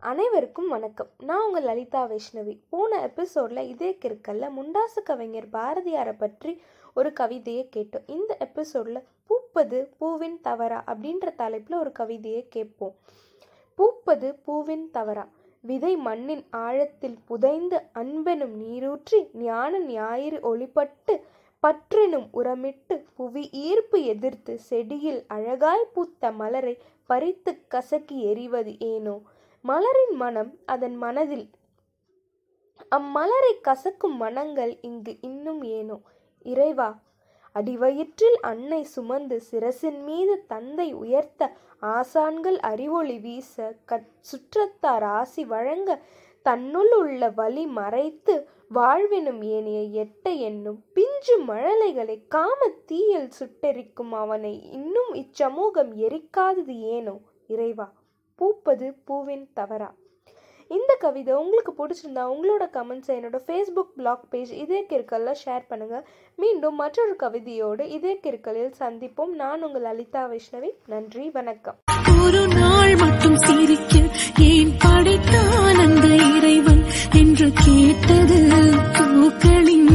அனைவருக்கும் வணக்கம். நான் உங்கள் லலிதா வைஷ்ணவி. போன எபிசோடில் இதே கிற்கல்ல முண்டாசு கவிஞர் பாரதியாரை பற்றி ஒரு கவிதையை கேட்டோம். இந்த எபிசோடில் பூப்பது பூவின் தவறா அப்படின்ற தலைப்பில் ஒரு கவிதையை கேட்போம். பூப்பது பூவின் தவறா. விதை மண்ணின் ஆழத்தில் புதைந்து அன்பெனும் நீரூற்றி ஞான ஞாயிறு ஒளிப்பட்டு பற்றெனும் உரமிட்டு புவி ஈர்ப்பு எதிர்த்து செடியில் அழகாய் பூத்த மலரை பறித்து கசக்கி எறிவது ஏனோ? மலரின் மனம் அதன் மனதில். அம்மலரை கசக்கும் மனங்கள் இங்கு இன்னும் ஏனோ? இறைவா அடிவயிற்றில் அன்னை சுமந்து சிரசின் மீது தந்தை உயர்த்த ஆசான்கள் அறிவொளி வீச கற் சுற்றத்தார் ஆசி வழங்க தன்னுள் உள்ள வலி மறைத்து வாழ்வினும் ஏனைய எட்ட என்னும் பிஞ்சு மழலைகளை காம தீயில் சுட்டெரிக்கும் அவனை இன்னும் இச்சமூகம் எரிக்காதது ஏனோ? இறைவா பூப்பது பூவின் தவறா? இந்த கவிதை உங்களுக்கு பிடிச்சிருந்தா உங்களோட கமெண்ட்ஸை என்னோட ஃபேஸ்புக் பிளாக் பேஜ் இதே கிற்கல்ல ஷேர் பண்ணுங்க. மீண்டும் மற்றொரு கவிதையோடு இதே கிற்கலில் சந்திப்போம். நான் உங்கள் லலிதா வைஷ்ணவி. நன்றி வணக்கம். ஒரு நாள் மட்டும் சிரிக்க ஏன் படைத்தான் அந்த இறைவன்? என்று கேட்டது பூக்களின்